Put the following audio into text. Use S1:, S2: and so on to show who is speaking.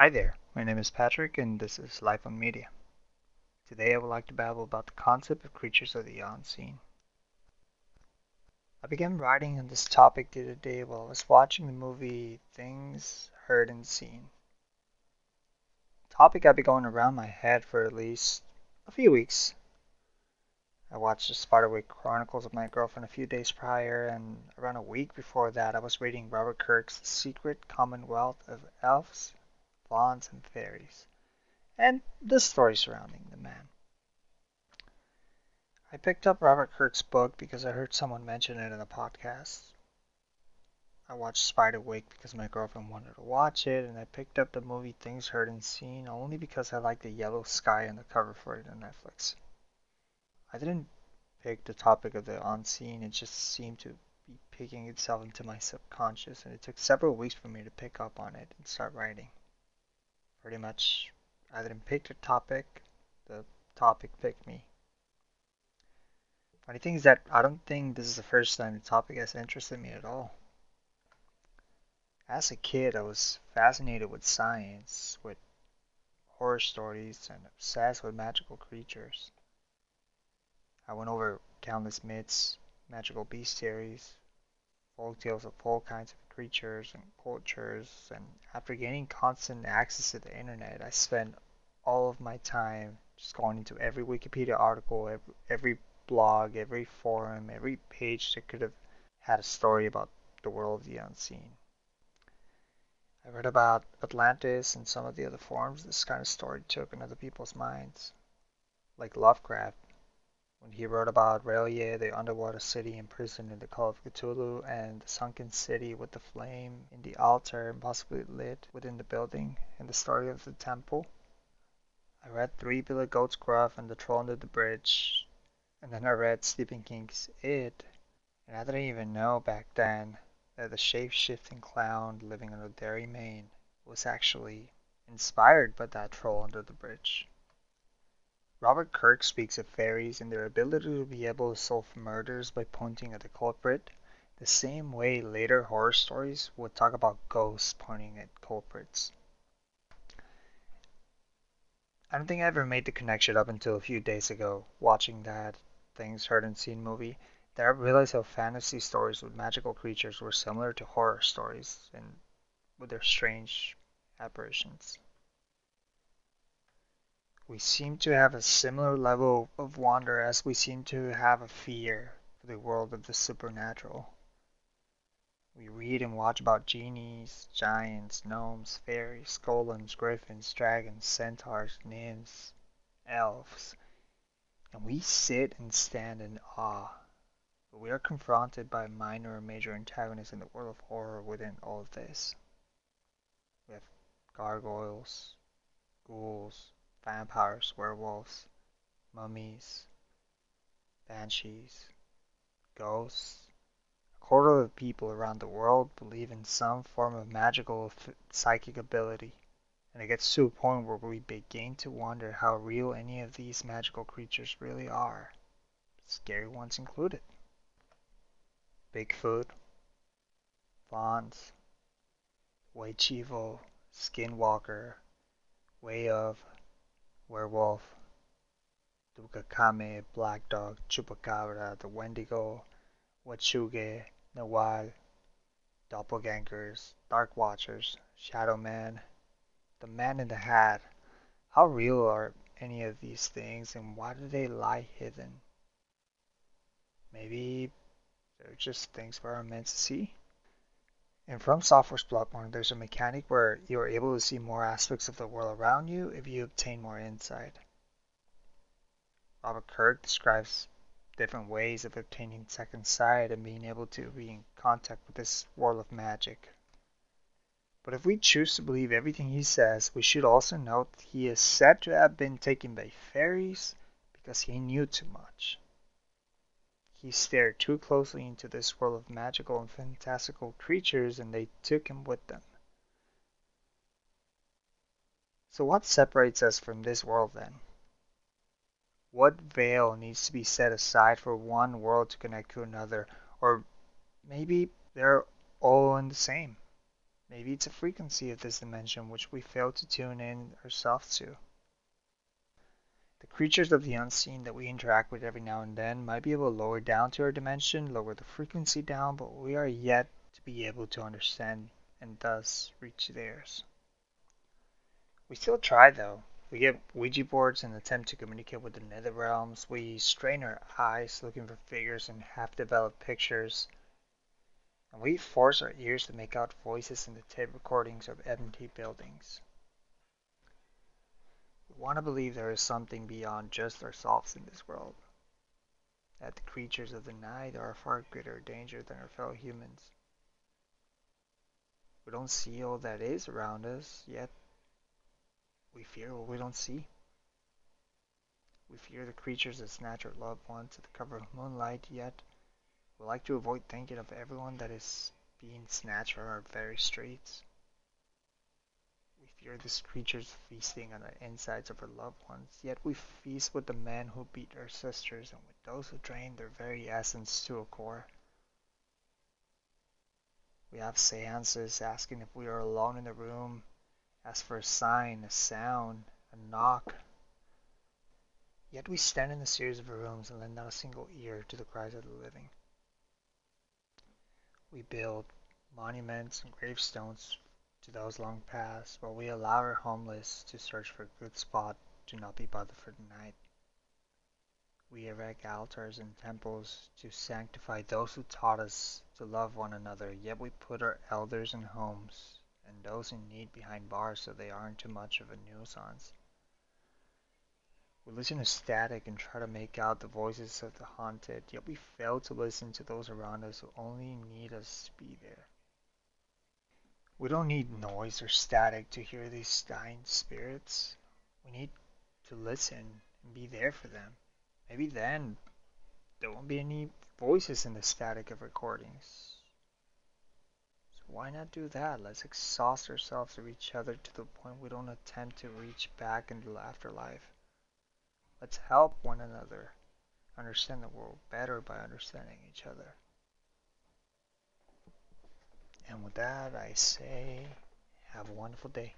S1: Hi there, my name is Patrick and this is Life on Media. Today I would like to babble about the concept of creatures of the unseen. I began writing on this topic the other day while I was watching the movie Things Heard and Seen. Topic had been going around my head for at least a few weeks. I watched the Spiderwick Chronicles with my girlfriend a few days prior, and around a week before that, I was reading Robert Kirk's Secret Commonwealth of Elves fauns, and fairies, and the story surrounding the man. I picked up Robert Kirk's book because I heard someone mention it in a podcast. I watched Spiderwick because my girlfriend wanted to watch it, and I picked up the movie Things Heard and Seen only because I liked the yellow sky on the cover for it on Netflix. I didn't pick the topic of the unseen, it just seemed to be picking itself into my subconscious, and it took several weeks for me to pick up on it and start writing pretty much I didn't pick the topic, the topic picked me. Funny thing is that I don't think this is the first time the topic has interested me at all. As a kid, I was fascinated with science, with horror stories, and obsessed with magical creatures. I went over countless myths, magical bestiaries, folk tales of all kinds of creatures and cultures. And after gaining constant access to the internet, I spent all of my time just going into every Wikipedia article, every, every blog, every forum, every page that could have had a story about the world of the unseen. I read about Atlantis and some of the other forms this kind of story took in other people's minds. Like Lovecraft, when he wrote about R'lyeh, the underwater city imprisoned in the Call of Cthulhu, and the sunken city with the flame in the altar and possibly lit within the building, and the story of the temple. I read Three Billy Goats Gruff and The Troll Under the Bridge, and then I read Stephen King's It, and I didn't even know back then that the shape-shifting clown living under Derry, Maine was actually inspired by that troll under the bridge. Robert Kirk speaks of fairies and their ability to be able to solve murders by pointing at the culprit, the same way later horror stories would talk about ghosts pointing at culprits. I don't think I ever made the connection up until a few days ago, watching that Things Heard and Seen movie, that I realized how fantasy stories with magical creatures were similar to horror stories and with their strange apparitions we seem to have a similar level of wonder as we seem to have a fear for the world of the supernatural. We read and watch about genies, giants, gnomes, fairies, golems, griffins, dragons, centaurs, nymphs, elves, and we sit and stand in awe. But we are confronted by minor or major antagonists in the world of horror within all of this. We have gargoyles, ghouls, vampires, werewolves, mummies, banshees, ghosts. A quarter of the people around the world believe in some form of magical psychic ability, and it gets to a point where we begin to wonder how real any of these magical creatures really are, scary ones included. Bigfoot, Fauns, Chivo, Skinwalker, Way of, Werewolf, Dukakame, Black Dog, Chupacabra, the Wendigo, Wachuge, Nawal, Doppelgangers, Dark Watchers, Shadow Man, the Man in the Hat. How real are any of these things and why do they lie hidden? Maybe they're just things we are meant to see? And From Software's Bloodborne, there's a mechanic where you're able to see more aspects of the world around you if you obtain more insight. Robert Kirk describes different ways of obtaining second sight and being able to be in contact with this world of magic. But if we choose to believe everything he says, we should also note he is said to have been taken by fairies because he knew too much. He stared too closely into this world of magical and fantastical creatures and they took him with them. So what separates us from this world then? What veil needs to be set aside for one world to connect to another? Or maybe they're all in the same? Maybe it's a frequency of this dimension which we fail to tune in ourselves to. The creatures of the unseen that we interact with every now and then might be able to lower down to our dimension, lower the frequency down, but we are yet to be able to understand and thus reach theirs. We still try though. We get Ouija boards and attempt to communicate with the nether realms. We strain our eyes looking for figures and half developed pictures. And we force our ears to make out voices in the tape recordings of empty buildings want to believe there is something beyond just ourselves in this world. That the creatures of the night are a far greater danger than our fellow humans. We don't see all that is around us, yet we fear what we don't see. We fear the creatures that snatch our loved ones at the cover of moonlight, yet we like to avoid thinking of everyone that is being snatched from our very streets fear these creatures feasting on the insides of our loved ones, yet we feast with the men who beat our sisters and with those who drain their very essence to a core. We have seances asking if we are alone in the room, ask for a sign, a sound, a knock. Yet we stand in a series of rooms and lend not a single ear to the cries of the living. We build monuments and gravestones to those long past, while we allow our homeless to search for a good spot to not be bothered for the night. We erect altars and temples to sanctify those who taught us to love one another, yet we put our elders in homes and those in need behind bars so they aren't too much of a nuisance. We listen to static and try to make out the voices of the haunted, yet we fail to listen to those around us who only need us to be there. We don't need noise or static to hear these dying spirits. We need to listen and be there for them. Maybe then there won't be any voices in the static of recordings. So why not do that? Let's exhaust ourselves of each other to the point we don't attempt to reach back into the afterlife. Let's help one another understand the world better by understanding each other. And with that, I say, have a wonderful day.